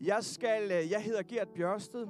Jeg, skal, øh, jeg hedder Gert Bjørsted,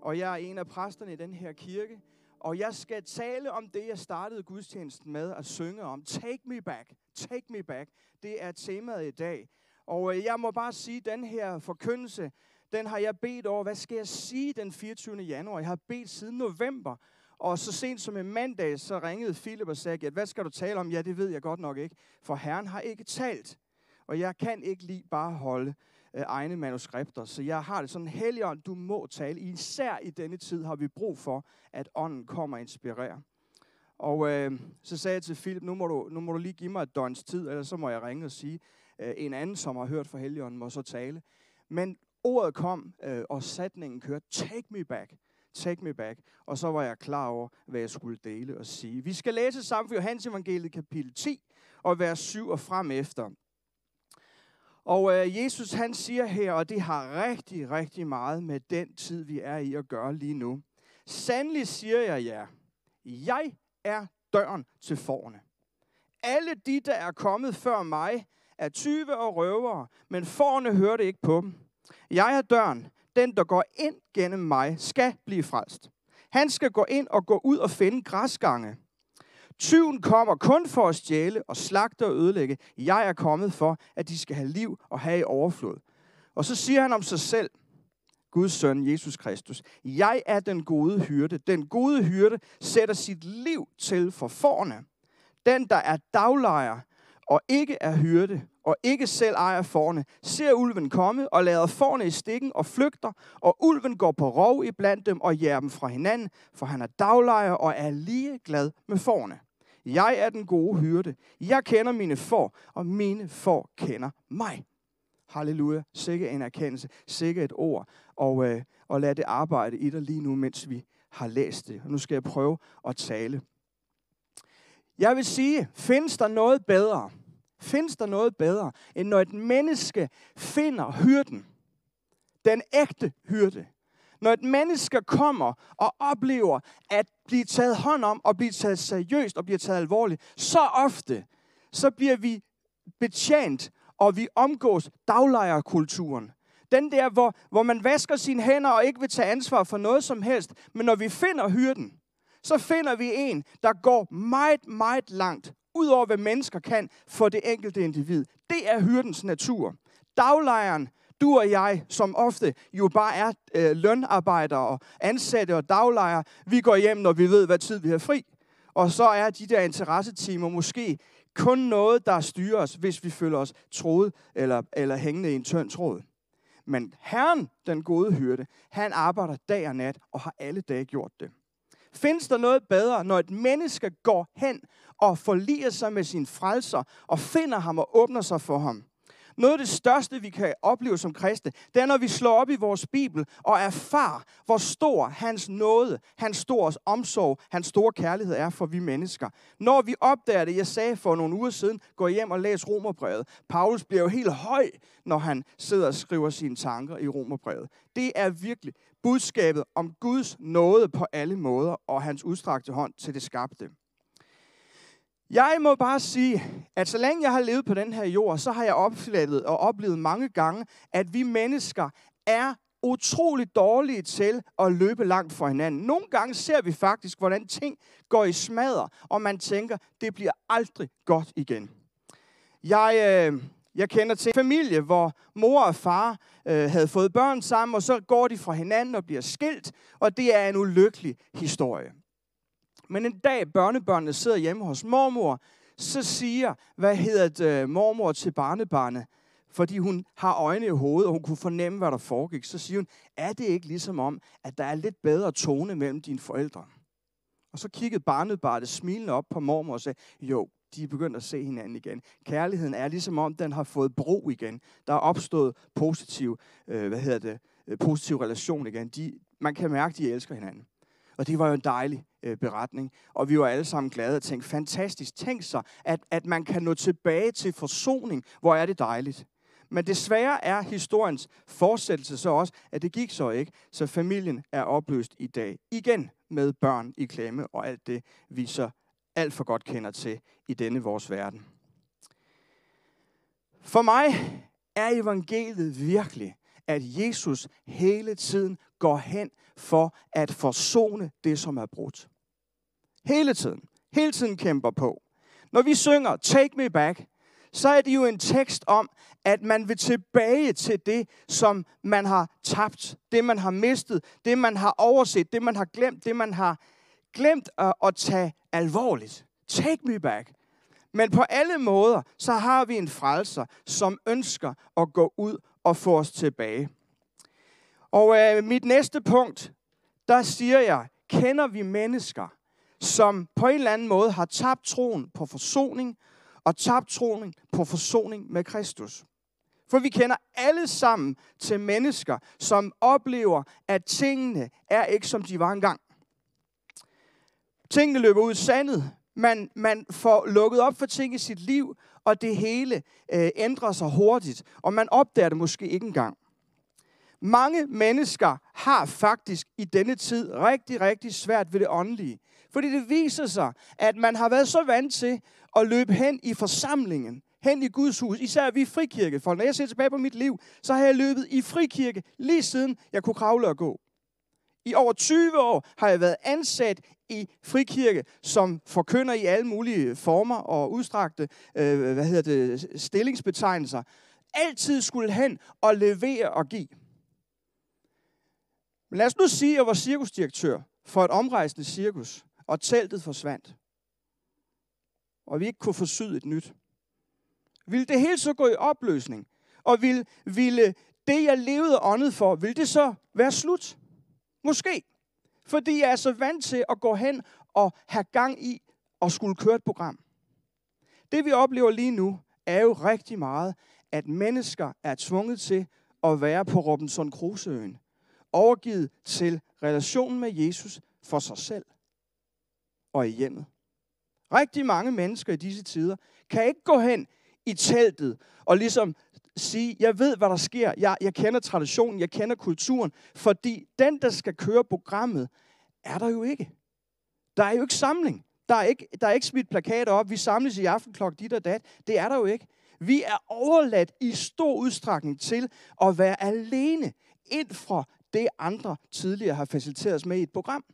og jeg er en af præsterne i den her kirke. Og jeg skal tale om det, jeg startede gudstjenesten med at synge om. Take me back, take me back. Det er temaet i dag. Og øh, jeg må bare sige, at den her forkyndelse, den har jeg bedt over. Hvad skal jeg sige den 24. januar? Jeg har bedt siden november. Og så sent som i mandag, så ringede Philip og sagde, at hvad skal du tale om? Ja, det ved jeg godt nok ikke. For Herren har ikke talt. Og jeg kan ikke lige bare holde øh, egne manuskripter. Så jeg har det sådan, Helligånd, du må tale. Især i denne tid har vi brug for, at ånden kommer og inspirerer. Og øh, så sagde jeg til Philip, nu må, du, nu må du lige give mig et døgns tid, eller så må jeg ringe og sige, øh, en anden, som har hørt fra Helligånden, må så tale. Men ordet kom, øh, og sætningen kørte, take me back. Take me back. Og så var jeg klar over, hvad jeg skulle dele og sige. Vi skal læse sammen for Johannes evangeliet kapitel 10 og vers 7 og frem efter. Og øh, Jesus han siger her, og det har rigtig, rigtig meget med den tid, vi er i at gøre lige nu. Sandelig siger jeg jer, jeg er døren til forne. Alle de, der er kommet før mig, er tyve og røvere, men forne hørte ikke på dem. Jeg er døren. Den, der går ind gennem mig, skal blive frelst. Han skal gå ind og gå ud og finde græsgange. Tyven kommer kun for at stjæle og slagte og ødelægge. Jeg er kommet for, at de skal have liv og have i overflod. Og så siger han om sig selv, Guds søn, Jesus Kristus. Jeg er den gode hyrde. Den gode hyrde sætter sit liv til for forne. Den, der er daglejer og ikke er hyrde, og ikke selv ejer forne, ser ulven komme og lader forne i stikken og flygter, og ulven går på rov iblandt dem og jærer dem fra hinanden, for han er daglejer og er lige glad med forne. Jeg er den gode hyrde. Jeg kender mine får, og mine får kender mig. Halleluja. Sikke en erkendelse. Sikke et ord. Og, øh, og lad det arbejde i dig lige nu, mens vi har læst det. Og nu skal jeg prøve at tale. Jeg vil sige, findes der noget bedre? Findes der noget bedre, end når et menneske finder hyrden? Den ægte hyrde. Når et menneske kommer og oplever at blive taget hånd om og blive taget seriøst og bliver taget alvorligt, så ofte, så bliver vi betjent, og vi omgås daglejerkulturen. Den der, hvor, hvor man vasker sine hænder og ikke vil tage ansvar for noget som helst. Men når vi finder hyrden, så finder vi en, der går meget, meget langt, ud over hvad mennesker kan for det enkelte individ. Det er hyrdens natur. Daglejeren, du og jeg, som ofte jo bare er øh, lønarbejdere og ansatte og daglejere, vi går hjem, når vi ved, hvad tid vi har fri. Og så er de der interessetimer måske kun noget, der styrer os, hvis vi føler os troet eller, eller hængende i en tynd tråd. Men Herren, den gode hyrde, han arbejder dag og nat og har alle dage gjort det. Findes der noget bedre, når et menneske går hen og forliger sig med sin frelser og finder ham og åbner sig for ham? Noget af det største, vi kan opleve som kristne, det er, når vi slår op i vores Bibel og erfar, hvor stor hans nåde, hans store omsorg, hans store kærlighed er for vi mennesker. Når vi opdager det, jeg sagde for nogle uger siden, gå hjem og læs romerbrevet. Paulus bliver jo helt høj, når han sidder og skriver sine tanker i romerbrevet. Det er virkelig budskabet om Guds nåde på alle måder og hans udstrakte hånd til det skabte. Jeg må bare sige, at så længe jeg har levet på den her jord, så har jeg opfattet og oplevet mange gange, at vi mennesker er utroligt dårlige til at løbe langt fra hinanden. Nogle gange ser vi faktisk, hvordan ting går i smadder, og man tænker, det bliver aldrig godt igen. Jeg, øh, jeg kender til en familie, hvor mor og far øh, havde fået børn sammen, og så går de fra hinanden og bliver skilt, og det er en ulykkelig historie. Men en dag børnebørnene sidder hjemme hos mormor, så siger, hvad hedder det, øh, mormor til barnebarnet, fordi hun har øjne i hovedet, og hun kunne fornemme, hvad der foregik. Så siger hun, er det ikke ligesom om, at der er lidt bedre tone mellem dine forældre? Og så kiggede barnebarnet smilende op på mormor og sagde, jo, de er begyndt at se hinanden igen. Kærligheden er ligesom om, den har fået bro igen. Der er opstået positiv, øh, hvad hedder det, øh, positiv relation igen. De, man kan mærke, at de elsker hinanden. Og det var jo en dejlig øh, beretning. Og vi var alle sammen glade og tænkte, fantastisk. Tænk sig, at, at man kan nå tilbage til forsoning. Hvor er det dejligt. Men desværre er historiens fortsættelse så også, at det gik så ikke. Så familien er opløst i dag. Igen med børn i klemme og alt det, vi så alt for godt kender til i denne vores verden. For mig er evangeliet virkelig, at Jesus hele tiden går hen for at forsone det, som er brudt. Hele tiden. Hele tiden kæmper på. Når vi synger Take Me Back, så er det jo en tekst om, at man vil tilbage til det, som man har tabt, det man har mistet, det man har overset, det man har glemt, det man har glemt at, at tage alvorligt. Take me back. Men på alle måder, så har vi en frelser, som ønsker at gå ud og få os tilbage. Og øh, mit næste punkt, der siger jeg, kender vi mennesker, som på en eller anden måde har tabt troen på forsoning, og tabt troen på forsoning med Kristus. For vi kender alle sammen til mennesker, som oplever, at tingene er ikke, som de var engang. Tingene løber ud i sandet. Man, man får lukket op for ting i sit liv, og det hele øh, ændrer sig hurtigt, og man opdager det måske ikke engang. Mange mennesker har faktisk i denne tid rigtig, rigtig svært ved det åndelige. Fordi det viser sig, at man har været så vant til at løbe hen i forsamlingen, hen i Guds hus, især vi frikirke. For når jeg ser tilbage på mit liv, så har jeg løbet i frikirke lige siden jeg kunne kravle og gå. I over 20 år har jeg været ansat i frikirke, som forkynder i alle mulige former og udstrakte øh, hvad hedder det, stillingsbetegnelser. Altid skulle hen og levere og give. Men lad os nu sige, at jeg var cirkusdirektør for et omrejsende cirkus, og teltet forsvandt. Og vi ikke kunne få et nyt. Ville det hele så gå i opløsning? Og ville, ville det, jeg levede åndet for, ville det så være slut? Måske. Fordi jeg er så vant til at gå hen og have gang i og skulle køre et program. Det vi oplever lige nu, er jo rigtig meget, at mennesker er tvunget til at være på Robinson Crusoe-øen. Overgivet til relationen med Jesus for sig selv og i hjemmet. Rigtig mange mennesker i disse tider kan ikke gå hen i teltet og ligesom sige, jeg ved, hvad der sker. Jeg, jeg kender traditionen, jeg kender kulturen. Fordi den, der skal køre programmet, er der jo ikke. Der er jo ikke samling. Der er ikke, der er ikke smidt plakater op. Vi samles i aften klokken dit og dat. Det er der jo ikke. Vi er overladt i stor udstrækning til at være alene ind fra det, andre tidligere har faciliteret os med i et program.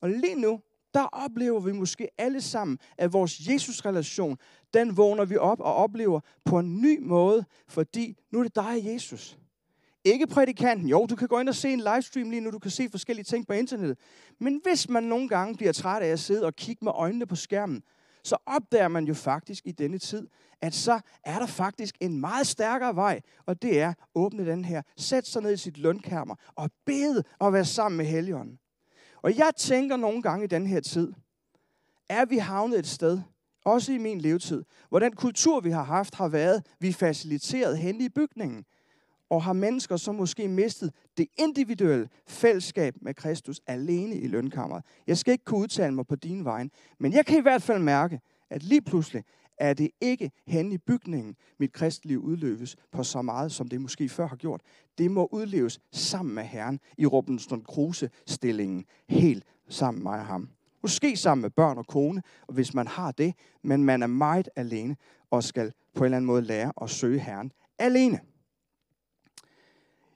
Og lige nu, der oplever vi måske alle sammen, at vores Jesus-relation, den vågner vi op og oplever på en ny måde, fordi nu er det dig Jesus. Ikke prædikanten. Jo, du kan gå ind og se en livestream lige nu, du kan se forskellige ting på internettet. Men hvis man nogle gange bliver træt af at sidde og kigge med øjnene på skærmen, så opdager man jo faktisk i denne tid, at så er der faktisk en meget stærkere vej, og det er at åbne den her. Sæt sig ned i sit lønkammer og bede og være sammen med Helligånden. Og jeg tænker nogle gange i den her tid, er vi havnet et sted, også i min levetid, hvor den kultur, vi har haft, har været, vi faciliteret hen i bygningen, og har mennesker, så måske mistet det individuelle fællesskab med Kristus alene i lønkammeret. Jeg skal ikke kunne udtale mig på din vej, men jeg kan i hvert fald mærke, at lige pludselig er det ikke hen i bygningen, mit kristliv udløves på så meget, som det måske før har gjort. Det må udleves sammen med Herren i Robinson Crusoe-stillingen, helt sammen med mig og ham. Måske sammen med børn og kone, og hvis man har det, men man er meget alene og skal på en eller anden måde lære at søge Herren alene.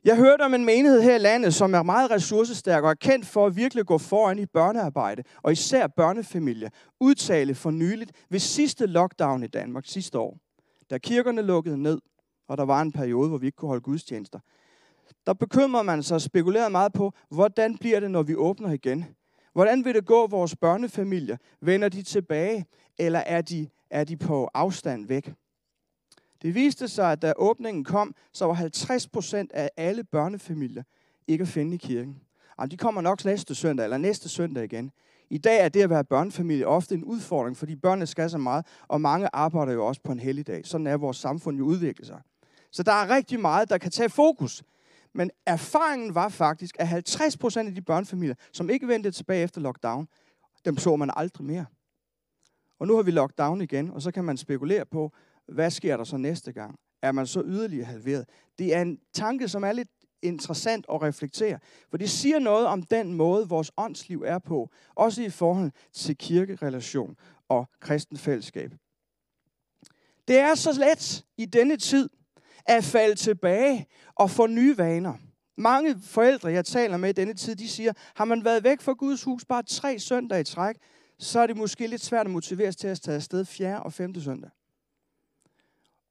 Jeg hørte om en menighed her i landet, som er meget ressourcestærk og er kendt for at virkelig gå foran i børnearbejde, og især børnefamilier, udtale for nyligt ved sidste lockdown i Danmark sidste år, da kirkerne lukkede ned, og der var en periode, hvor vi ikke kunne holde gudstjenester. Der bekymrer man sig og spekulerer meget på, hvordan bliver det, når vi åbner igen? Hvordan vil det gå vores børnefamilier? Vender de tilbage, eller er de, er de på afstand væk? Det viste sig, at da åbningen kom, så var 50 procent af alle børnefamilier ikke at finde i kirken. Jamen, de kommer nok næste søndag, eller næste søndag igen. I dag er det at være børnefamilie ofte en udfordring, fordi børnene skal så meget, og mange arbejder jo også på en helligdag. Sådan er vores samfund jo udviklet sig. Så der er rigtig meget, der kan tage fokus. Men erfaringen var faktisk, at 50 procent af de børnefamilier, som ikke vendte tilbage efter lockdown, dem så man aldrig mere. Og nu har vi lockdown igen, og så kan man spekulere på, hvad sker der så næste gang? Er man så yderligere halveret? Det er en tanke, som er lidt interessant at reflektere. For det siger noget om den måde, vores åndsliv er på. Også i forhold til kirkerelation og kristen fællesskab. Det er så let i denne tid at falde tilbage og få nye vaner. Mange forældre, jeg taler med i denne tid, de siger, har man været væk fra Guds hus bare tre søndage i træk, så er det måske lidt svært at motiveres til at tage afsted fjerde og femte søndag.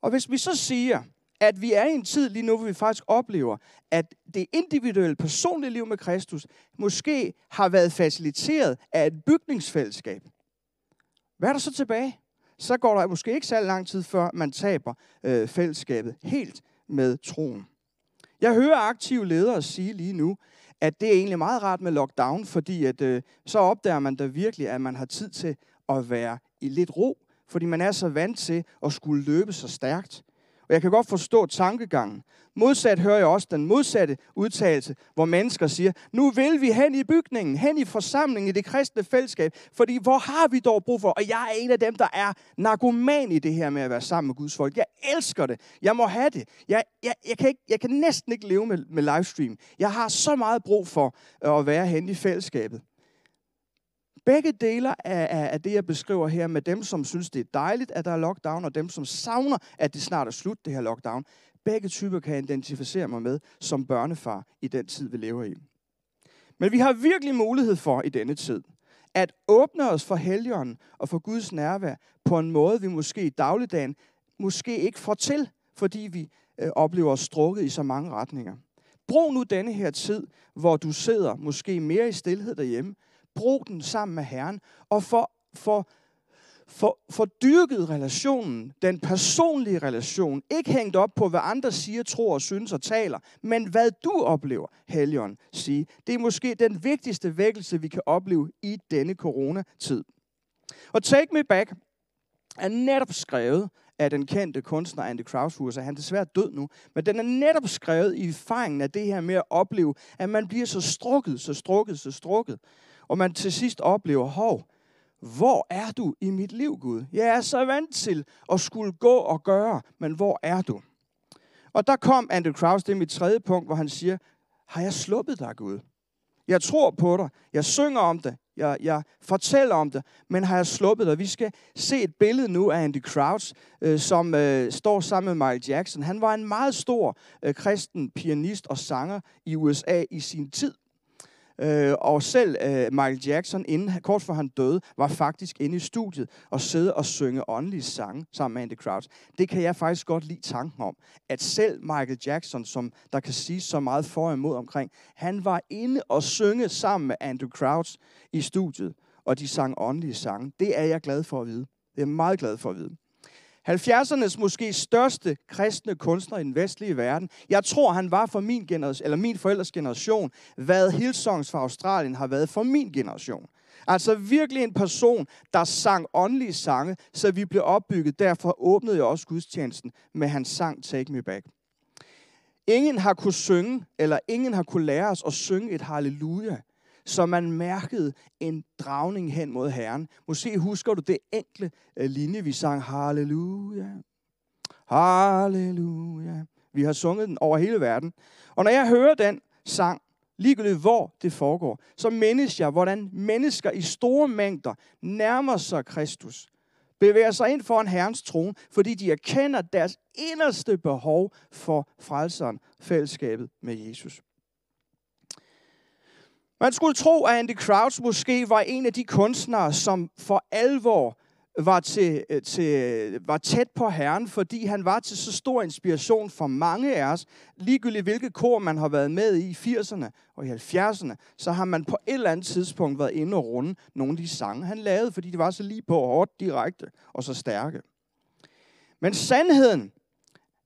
Og hvis vi så siger, at vi er i en tid lige nu, hvor vi faktisk oplever, at det individuelle, personlige liv med Kristus måske har været faciliteret af et bygningsfællesskab. Hvad er der så tilbage? Så går der måske ikke så lang tid, før man taber øh, fællesskabet helt med troen. Jeg hører aktive ledere sige lige nu, at det er egentlig meget rart med lockdown, fordi at, øh, så opdager man da virkelig, at man har tid til at være i lidt ro, fordi man er så vant til at skulle løbe så stærkt. Og jeg kan godt forstå tankegangen. Modsat hører jeg også den modsatte udtalelse, hvor mennesker siger, nu vil vi hen i bygningen, hen i forsamlingen, i det kristne fællesskab, fordi hvor har vi dog brug for? Og jeg er en af dem, der er narkoman i det her med at være sammen med Guds folk. Jeg elsker det. Jeg må have det. Jeg, jeg, jeg, kan, ikke, jeg kan næsten ikke leve med, med livestream. Jeg har så meget brug for at være hen i fællesskabet. Begge dele af, af det, jeg beskriver her, med dem, som synes, det er dejligt, at der er lockdown, og dem, som savner, at det snart er slut, det her lockdown, begge typer kan jeg identificere mig med som børnefar i den tid, vi lever i. Men vi har virkelig mulighed for i denne tid, at åbne os for helgen og for Guds nærvær på en måde, vi måske i dagligdagen måske ikke får til, fordi vi øh, oplever os strukket i så mange retninger. Brug nu denne her tid, hvor du sidder måske mere i stillhed derhjemme, Brug den sammen med Herren, og for, for, for, for dyrket relationen, den personlige relation, ikke hængt op på, hvad andre siger, tror og synes og taler, men hvad du oplever, Helion sige. Det er måske den vigtigste vækkelse, vi kan opleve i denne coronatid. Og Take Me Back er netop skrevet af den kendte kunstner Andy Kraushauser. Han er desværre død nu, men den er netop skrevet i erfaringen af det her med at opleve, at man bliver så strukket, så strukket, så strukket, og man til sidst oplever, hov, hvor er du i mit liv, Gud? Jeg er så vant til at skulle gå og gøre, men hvor er du? Og der kom Andrew Kraus, det er mit tredje punkt, hvor han siger, har jeg sluppet dig, Gud? Jeg tror på dig. Jeg synger om det. Jeg, jeg fortæller om det. Men har jeg sluppet dig? Vi skal se et billede nu af Andy Crouch, øh, som øh, står sammen med Michael Jackson. Han var en meget stor øh, kristen pianist og sanger i USA i sin tid. Øh, og selv øh, Michael Jackson, inden, kort før han døde, var faktisk inde i studiet og sidde og synge åndelige sange sammen med Andy Crouch. Det kan jeg faktisk godt lide tanken om, at selv Michael Jackson, som der kan sige så meget for og imod omkring, han var inde og synge sammen med Andrew Crouch i studiet, og de sang åndelige sange. Det er jeg glad for at vide. Det er jeg meget glad for at vide. 70'ernes måske største kristne kunstner i den vestlige verden. Jeg tror, han var for min, generation, eller min forældres generation, hvad Hillsongs fra Australien har været for min generation. Altså virkelig en person, der sang åndelige sange, så vi blev opbygget. Derfor åbnede jeg også gudstjenesten med hans sang Take Me Back. Ingen har kunne synge, eller ingen har kunne lære os at synge et halleluja så man mærkede en dragning hen mod Herren. Måske husker du det enkle øh, linje, vi sang, Halleluja, Halleluja. Vi har sunget den over hele verden. Og når jeg hører den sang, ligegyldigt hvor det foregår, så mindes jeg, hvordan mennesker i store mængder nærmer sig Kristus, bevæger sig ind foran Herrens trone, fordi de erkender deres inderste behov for frelseren, fællesskabet med Jesus. Man skulle tro, at Andy Crouch måske var en af de kunstnere, som for alvor var, til, øh, til, øh, var tæt på Herren, fordi han var til så stor inspiration for mange af os. Ligegyldigt hvilket kor man har været med i i 80'erne og i 70'erne, så har man på et eller andet tidspunkt været inde og runde nogle af de sange, han lavede, fordi de var så lige på hårdt, direkte og så stærke. Men sandheden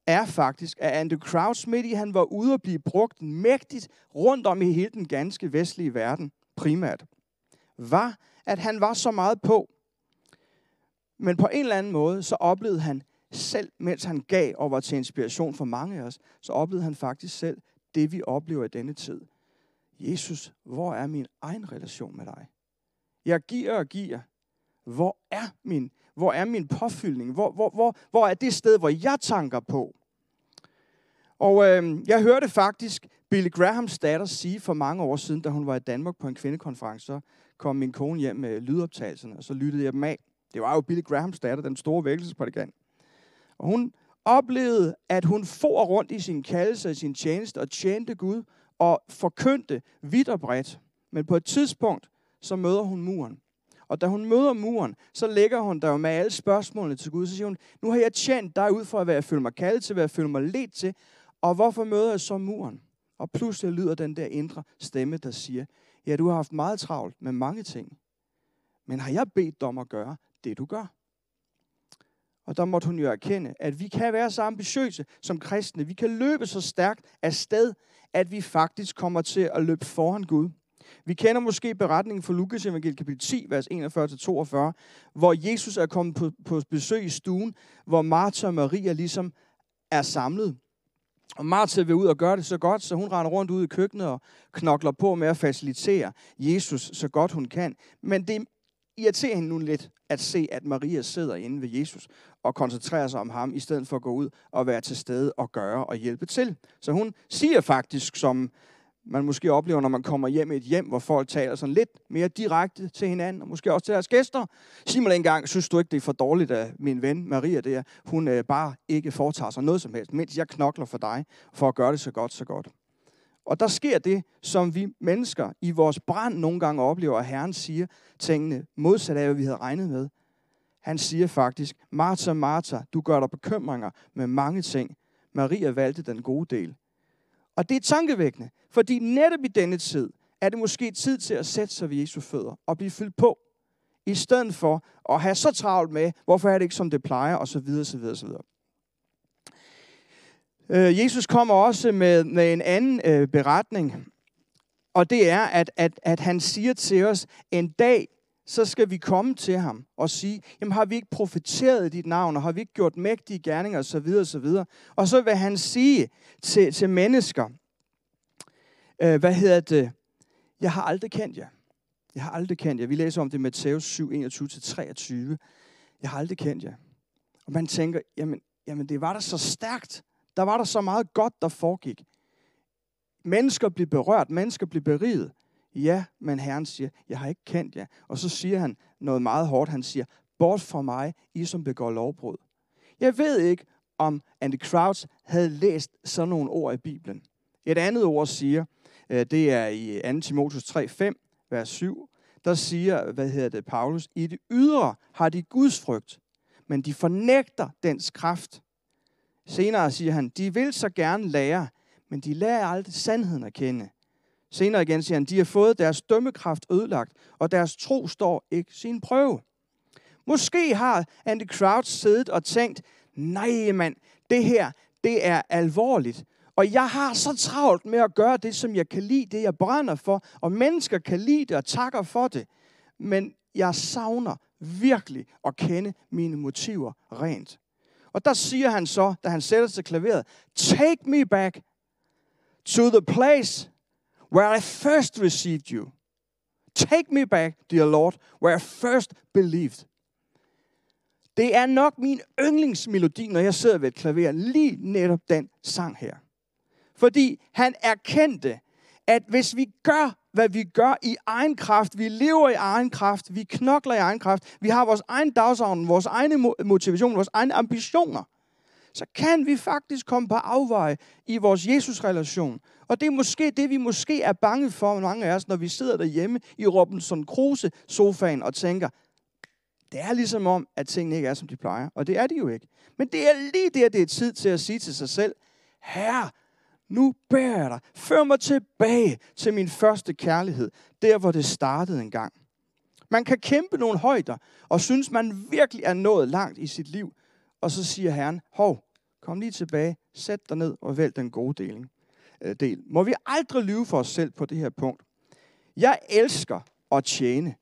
er faktisk, at Andrew Crouch midt i, han var ude at blive brugt mægtigt rundt om i hele den ganske vestlige verden, primært, var, at han var så meget på. Men på en eller anden måde, så oplevede han selv, mens han gav og var til inspiration for mange af os, så oplevede han faktisk selv det, vi oplever i denne tid. Jesus, hvor er min egen relation med dig? Jeg giver og giver. Hvor er min hvor er min påfyldning? Hvor, hvor, hvor, hvor er det sted, hvor jeg tanker på? Og øh, jeg hørte faktisk Billy Grahams datter sige for mange år siden, da hun var i Danmark på en kvindekonference, så kom min kone hjem med lydoptagelserne, og så lyttede jeg dem af. Det var jo Billy Grahams datter, den store vækkelsesprædikant. Og hun oplevede, at hun for rundt i sin kaldelse og sin tjeneste og tjente Gud og forkyndte vidt og bredt. Men på et tidspunkt, så møder hun muren. Og da hun møder muren, så lægger hun der jo med alle spørgsmålene til Gud. Så siger hun, nu har jeg tjent dig ud for, hvad jeg føler mig kaldet til, hvad jeg føler mig let til. Og hvorfor møder jeg så muren? Og pludselig lyder den der indre stemme, der siger, ja, du har haft meget travlt med mange ting. Men har jeg bedt dig om at gøre det, du gør? Og der måtte hun jo erkende, at vi kan være så ambitiøse som kristne. Vi kan løbe så stærkt af sted, at vi faktisk kommer til at løbe foran Gud. Vi kender måske beretningen fra Lukas evangeliet kapitel 10, vers 41-42, hvor Jesus er kommet på, på besøg i stuen, hvor Martha og Maria ligesom er samlet. Og Martha vil ud og gøre det så godt, så hun render rundt ud i køkkenet og knokler på med at facilitere Jesus så godt hun kan. Men det irriterer hende nu lidt at se, at Maria sidder inde ved Jesus og koncentrerer sig om ham, i stedet for at gå ud og være til stede og gøre og hjælpe til. Så hun siger faktisk, som man måske oplever, når man kommer hjem i et hjem, hvor folk taler sådan lidt mere direkte til hinanden, og måske også til deres gæster. Sig mig engang, synes du ikke, det er for dårligt af min ven Maria, det er, hun øh, bare ikke foretager sig noget som helst, mens jeg knokler for dig, for at gøre det så godt, så godt. Og der sker det, som vi mennesker i vores brand nogle gange oplever, at Herren siger tingene modsat af, hvad vi havde regnet med. Han siger faktisk, Martha, Martha, du gør dig bekymringer med mange ting. Maria valgte den gode del. Og det er tankevækkende, fordi netop i denne tid er det måske tid til at sætte sig ved Jesu fødder og blive fyldt på, i stedet for at have så travlt med, hvorfor er det ikke som det plejer, og så videre, så videre, så videre. Øh, Jesus kommer også med, med en anden øh, beretning, og det er, at, at, at han siger til os, en dag så skal vi komme til ham og sige, jamen har vi ikke profeteret i dit navn, og har vi ikke gjort mægtige gerninger osv. osv. Og så vil han sige til, til mennesker, øh, hvad hedder det, jeg har aldrig kendt jer. Jeg har aldrig kendt jer. Vi læser om det i Matthæus 7, 21-23. Jeg har aldrig kendt jer. Og man tænker, jamen, jamen det var da så stærkt. Der var der så meget godt, der foregik. Mennesker blev berørt, mennesker blev beriget. Ja, men Herren siger, jeg har ikke kendt jer. Og så siger han noget meget hårdt. Han siger, bort fra mig, I som begår lovbrud. Jeg ved ikke, om Andy Crouch havde læst sådan nogle ord i Bibelen. Et andet ord siger, øh, det er i 2. Timotheus 3, 5, vers 7, der siger, hvad hedder det, Paulus, i det ydre har de Guds frygt, men de fornægter dens kraft. Senere siger han, de vil så gerne lære, men de lærer aldrig sandheden at kende. Senere igen siger han, de har fået deres dømmekraft ødelagt, og deres tro står ikke sin prøve. Måske har Andy Crouch siddet og tænkt, nej mand, det her, det er alvorligt. Og jeg har så travlt med at gøre det, som jeg kan lide, det jeg brænder for, og mennesker kan lide det og takker for det. Men jeg savner virkelig at kende mine motiver rent. Og der siger han så, da han sætter sig klaveret, take me back to the place where I first received you. Take me back, dear Lord, where I first believed. Det er nok min yndlingsmelodi, når jeg sidder ved et klaver, lige netop den sang her. Fordi han erkendte, at hvis vi gør, hvad vi gør i egen kraft, vi lever i egen kraft, vi knokler i egen kraft, vi har vores egen dagsorden, vores egen motivation, vores egne ambitioner, så kan vi faktisk komme på afveje i vores Jesus-relation. Og det er måske det, vi måske er bange for, mange af os, når vi sidder derhjemme i Robinson Crusoe-sofaen og tænker, det er ligesom om, at tingene ikke er, som de plejer. Og det er de jo ikke. Men det er lige der, det er tid til at sige til sig selv, Herre, nu bærer jeg dig. Før mig tilbage til min første kærlighed. Der, hvor det startede engang. Man kan kæmpe nogle højder, og synes, man virkelig er nået langt i sit liv. Og så siger Herren, hov, kom lige tilbage, sæt dig ned og vælg den gode deling, øh, del. Må vi aldrig lyve for os selv på det her punkt. Jeg elsker at tjene.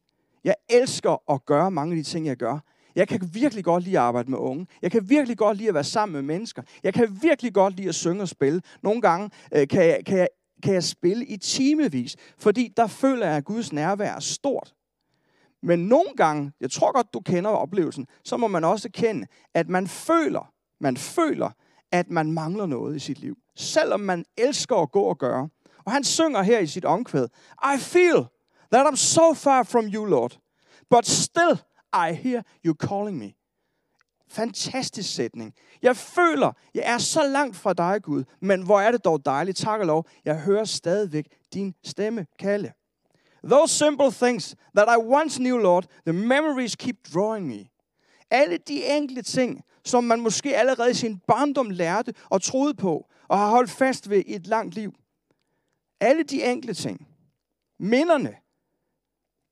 Jeg elsker at gøre mange af de ting, jeg gør. Jeg kan virkelig godt lide at arbejde med unge. Jeg kan virkelig godt lide at være sammen med mennesker. Jeg kan virkelig godt lide at synge og spille. Nogle gange øh, kan, jeg, kan, jeg, kan jeg spille i timevis, fordi der føler jeg, at Guds nærvær er stort. Men nogle gange, jeg tror godt, du kender oplevelsen, så må man også kende, at man føler, man føler, at man mangler noget i sit liv. Selvom man elsker at gå og gøre. Og han synger her i sit omkvæd, I feel that I'm so far from you, Lord, but still I hear you calling me. Fantastisk sætning. Jeg føler, jeg er så langt fra dig, Gud, men hvor er det dog dejligt, tak og lov. Jeg hører stadigvæk din stemme kalde. Those simple things that I once knew, Lord, the memories keep drawing me. Alle de enkle ting, som man måske allerede i sin barndom lærte og troede på, og har holdt fast ved i et langt liv. Alle de enkle ting. Minderne.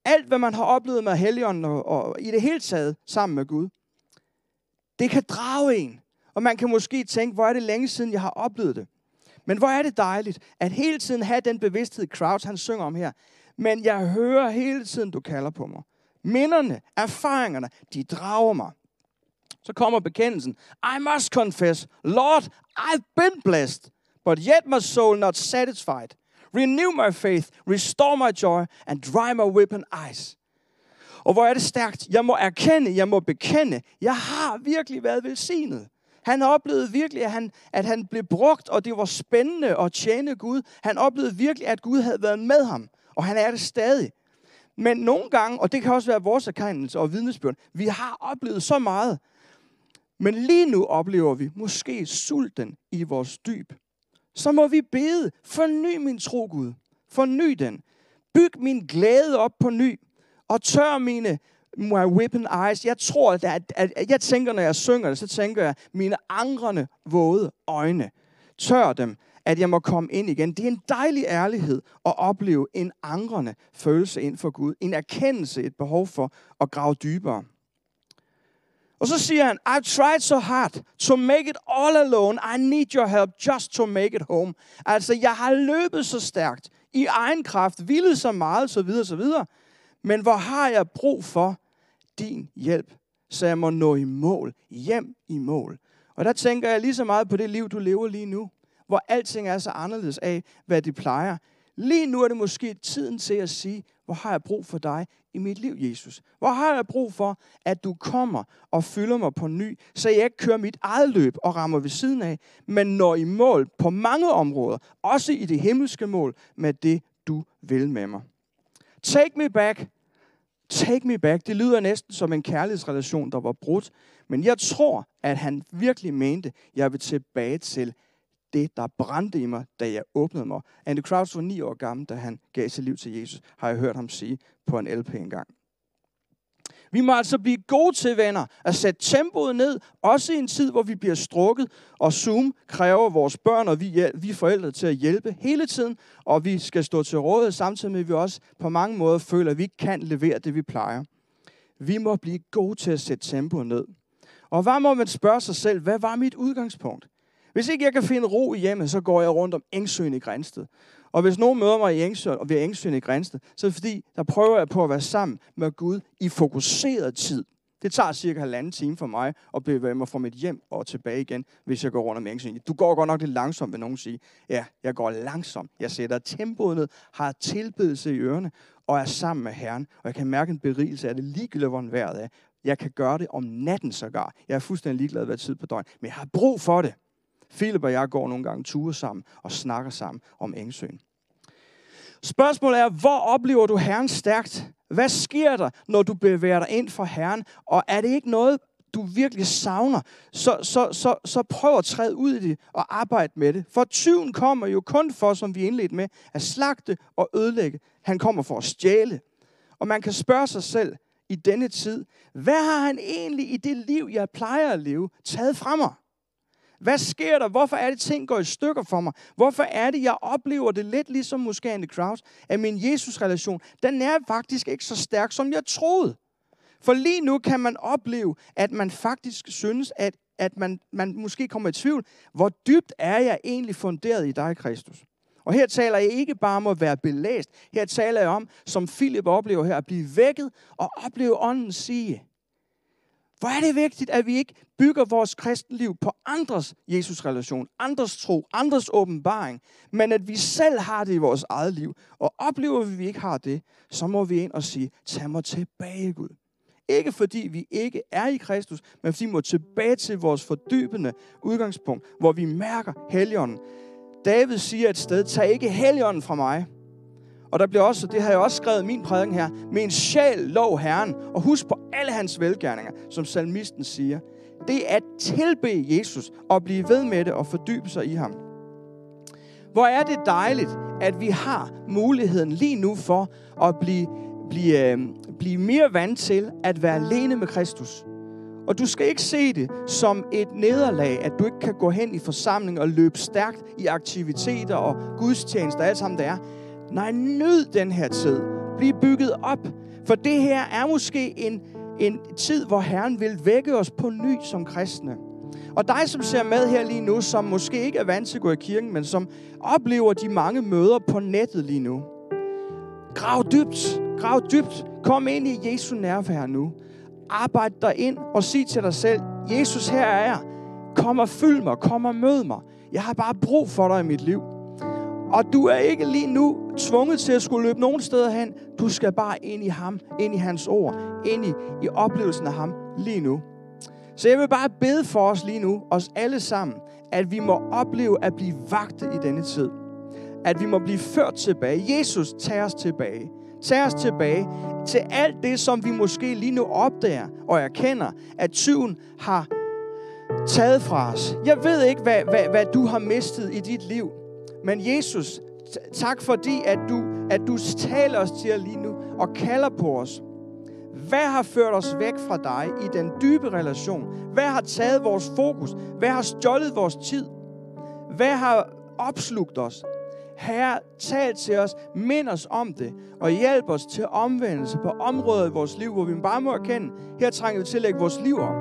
Alt, hvad man har oplevet med Helligånden og, og i det hele taget sammen med Gud. Det kan drage en. Og man kan måske tænke, hvor er det længe siden, jeg har oplevet det. Men hvor er det dejligt, at hele tiden have den bevidsthed, Krauts han synger om her. Men jeg hører hele tiden, du kalder på mig. Minderne, erfaringerne, de drager mig. Så kommer bekendelsen. I must confess, Lord, I've been blessed, but yet my soul not satisfied. Renew my faith, restore my joy, and dry my weeping eyes. Og hvor er det stærkt. Jeg må erkende, jeg må bekende, jeg har virkelig været velsignet. Han oplevede virkelig, at han, at han blev brugt, og det var spændende at tjene Gud. Han oplevede virkelig, at Gud havde været med ham, og han er det stadig. Men nogle gange, og det kan også være vores erkendelse og vidnesbyrd, vi har oplevet så meget, men lige nu oplever vi måske sulten i vores dyb. Så må vi bede, forny min tro, Gud. Forny den. Byg min glæde op på ny. Og tør mine my weapon eyes. Jeg tror, at, at, at jeg tænker, når jeg synger det, så tænker jeg, mine angrende våde øjne. Tør dem, at jeg må komme ind igen. Det er en dejlig ærlighed at opleve en angrende følelse ind for Gud. En erkendelse, et behov for at grave dybere. Og så siger han, I've tried so hard to make it all alone. I need your help just to make it home. Altså, jeg har løbet så stærkt, i egen kraft, villet så meget, så videre, så videre. Men hvor har jeg brug for din hjælp, så jeg må nå i mål, hjem i mål. Og der tænker jeg lige så meget på det liv, du lever lige nu, hvor alting er så anderledes af, hvad det plejer. Lige nu er det måske tiden til at sige, hvor har jeg brug for dig i mit liv, Jesus? Hvor har jeg brug for, at du kommer og fylder mig på ny, så jeg ikke kører mit eget løb og rammer ved siden af, men når i mål på mange områder, også i det himmelske mål, med det, du vil med mig. Take me back. Take me back. Det lyder næsten som en kærlighedsrelation, der var brudt. Men jeg tror, at han virkelig mente, at jeg vil tilbage til det, der brændte i mig, da jeg åbnede mig. Andy Crouch var ni år gammel, da han gav sit liv til Jesus, har jeg hørt ham sige på en LP engang. Vi må altså blive gode til, venner, at sætte tempoet ned, også i en tid, hvor vi bliver strukket, og Zoom kræver vores børn og vi, vi forældre til at hjælpe hele tiden, og vi skal stå til rådighed, samtidig med, at vi også på mange måder føler, at vi ikke kan levere det, vi plejer. Vi må blive gode til at sætte tempoet ned. Og hvad må man spørge sig selv, hvad var mit udgangspunkt? Hvis ikke jeg kan finde ro i hjemmet, så går jeg rundt om Engsøen i Grænsted. Og hvis nogen møder mig i Engsøen, og ved Engsøen i Grænsted, så er det fordi, der prøver jeg på at være sammen med Gud i fokuseret tid. Det tager cirka halvanden time for mig at bevæge mig fra mit hjem og tilbage igen, hvis jeg går rundt om Engsøen. Du går godt nok lidt langsomt, vil nogen sige. Ja, jeg går langsomt. Jeg sætter tempoet ned, har tilbedelse i ørerne og er sammen med Herren. Og jeg kan mærke en berigelse af det ligegyldigt, hvor vejret er. Jeg kan gøre det om natten sågar. Jeg er fuldstændig ligeglad, hvad tid på døgn. Men jeg har brug for det. Philip og jeg går nogle gange ture sammen og snakker sammen om Engsøen. Spørgsmålet er, hvor oplever du Herren stærkt? Hvad sker der, når du bevæger dig ind for Herren? Og er det ikke noget, du virkelig savner, så, så, så, så prøv at træde ud i det og arbejde med det. For tyven kommer jo kun for, som vi indledte med, at slagte og ødelægge. Han kommer for at stjæle. Og man kan spørge sig selv i denne tid, hvad har han egentlig i det liv, jeg plejer at leve, taget fra mig? Hvad sker der? Hvorfor er det, ting går i stykker for mig? Hvorfor er det, jeg oplever det lidt ligesom måske Andy Kraus, at min Jesus-relation, den er faktisk ikke så stærk, som jeg troede. For lige nu kan man opleve, at man faktisk synes, at, at man, man måske kommer i tvivl, hvor dybt er jeg egentlig funderet i dig, Kristus? Og her taler jeg ikke bare om at være belæst. Her taler jeg om, som Philip oplever her, at blive vækket og opleve ånden sige, hvor er det vigtigt, at vi ikke bygger vores kristenliv på andres Jesus-relation, andres tro, andres åbenbaring, men at vi selv har det i vores eget liv. Og oplever vi, at vi ikke har det, så må vi ind og sige, tag mig tilbage, Gud. Ikke fordi vi ikke er i Kristus, men fordi vi må tilbage til vores fordybende udgangspunkt, hvor vi mærker Helligånden. David siger et sted, tag ikke Helligånden fra mig, og der bliver også, det har jeg også skrevet i min prædiken her, min sjæl lov Herren, og husk på alle hans velgærninger, som salmisten siger det at tilbe Jesus og blive ved med det og fordybe sig i ham. Hvor er det dejligt, at vi har muligheden lige nu for at blive, blive, øh, blive mere vant til at være alene med Kristus. Og du skal ikke se det som et nederlag, at du ikke kan gå hen i forsamling og løbe stærkt i aktiviteter og gudstjenester, alt sammen der er. Nej, nyd den her tid. Bliv bygget op. For det her er måske en, en tid, hvor Herren vil vække os på ny som kristne. Og dig, som ser med her lige nu, som måske ikke er vant til at gå i kirken, men som oplever de mange møder på nettet lige nu. Grav dybt. Grav dybt. Kom ind i Jesu nærvær nu. Arbejd dig ind og sig til dig selv, Jesus, her er jeg. Kom og fyld mig. Kom og mød mig. Jeg har bare brug for dig i mit liv. Og du er ikke lige nu tvunget til at skulle løbe nogen steder hen. Du skal bare ind i ham, ind i hans ord, ind i, i oplevelsen af ham lige nu. Så jeg vil bare bede for os lige nu, os alle sammen, at vi må opleve at blive vagtet i denne tid. At vi må blive ført tilbage. Jesus, tag os tilbage. Tag os tilbage til alt det, som vi måske lige nu opdager og erkender, at tyven har taget fra os. Jeg ved ikke, hvad, hvad, hvad du har mistet i dit liv. Men Jesus, tak fordi, at du, at du taler os til lige nu og kalder på os. Hvad har ført os væk fra dig i den dybe relation? Hvad har taget vores fokus? Hvad har stjålet vores tid? Hvad har opslugt os? Herre, tal til os, mind os om det, og hjælp os til omvendelse på områder i vores liv, hvor vi bare må erkende, her trænger vi til at lægge vores liv om.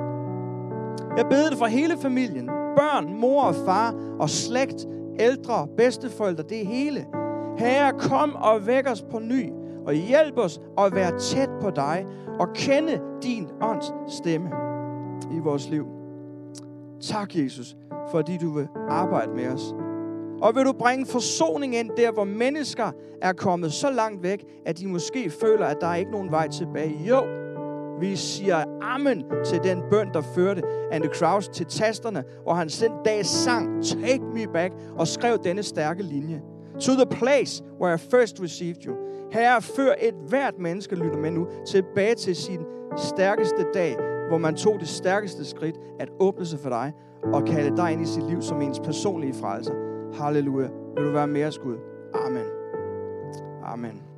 Jeg beder det for hele familien, børn, mor og far og slægt, ældre, bedsteforældre, det hele. Herre, kom og væk os på ny, og hjælp os at være tæt på dig, og kende din ånds stemme i vores liv. Tak, Jesus, fordi du vil arbejde med os. Og vil du bringe forsoning ind der, hvor mennesker er kommet så langt væk, at de måske føler, at der er ikke nogen vej tilbage. Jo, vi siger amen til den bøn, der førte Andy Kraus til tasterne, og han sendte dags sang Take Me Back og skrev denne stærke linje. To the place where I first received you. Herre, før et hvert menneske, lytter med nu, tilbage til sin stærkeste dag, hvor man tog det stærkeste skridt at åbne sig for dig og kalde dig ind i sit liv som ens personlige frelser. Halleluja. Vil du være med os, Gud? Amen. Amen.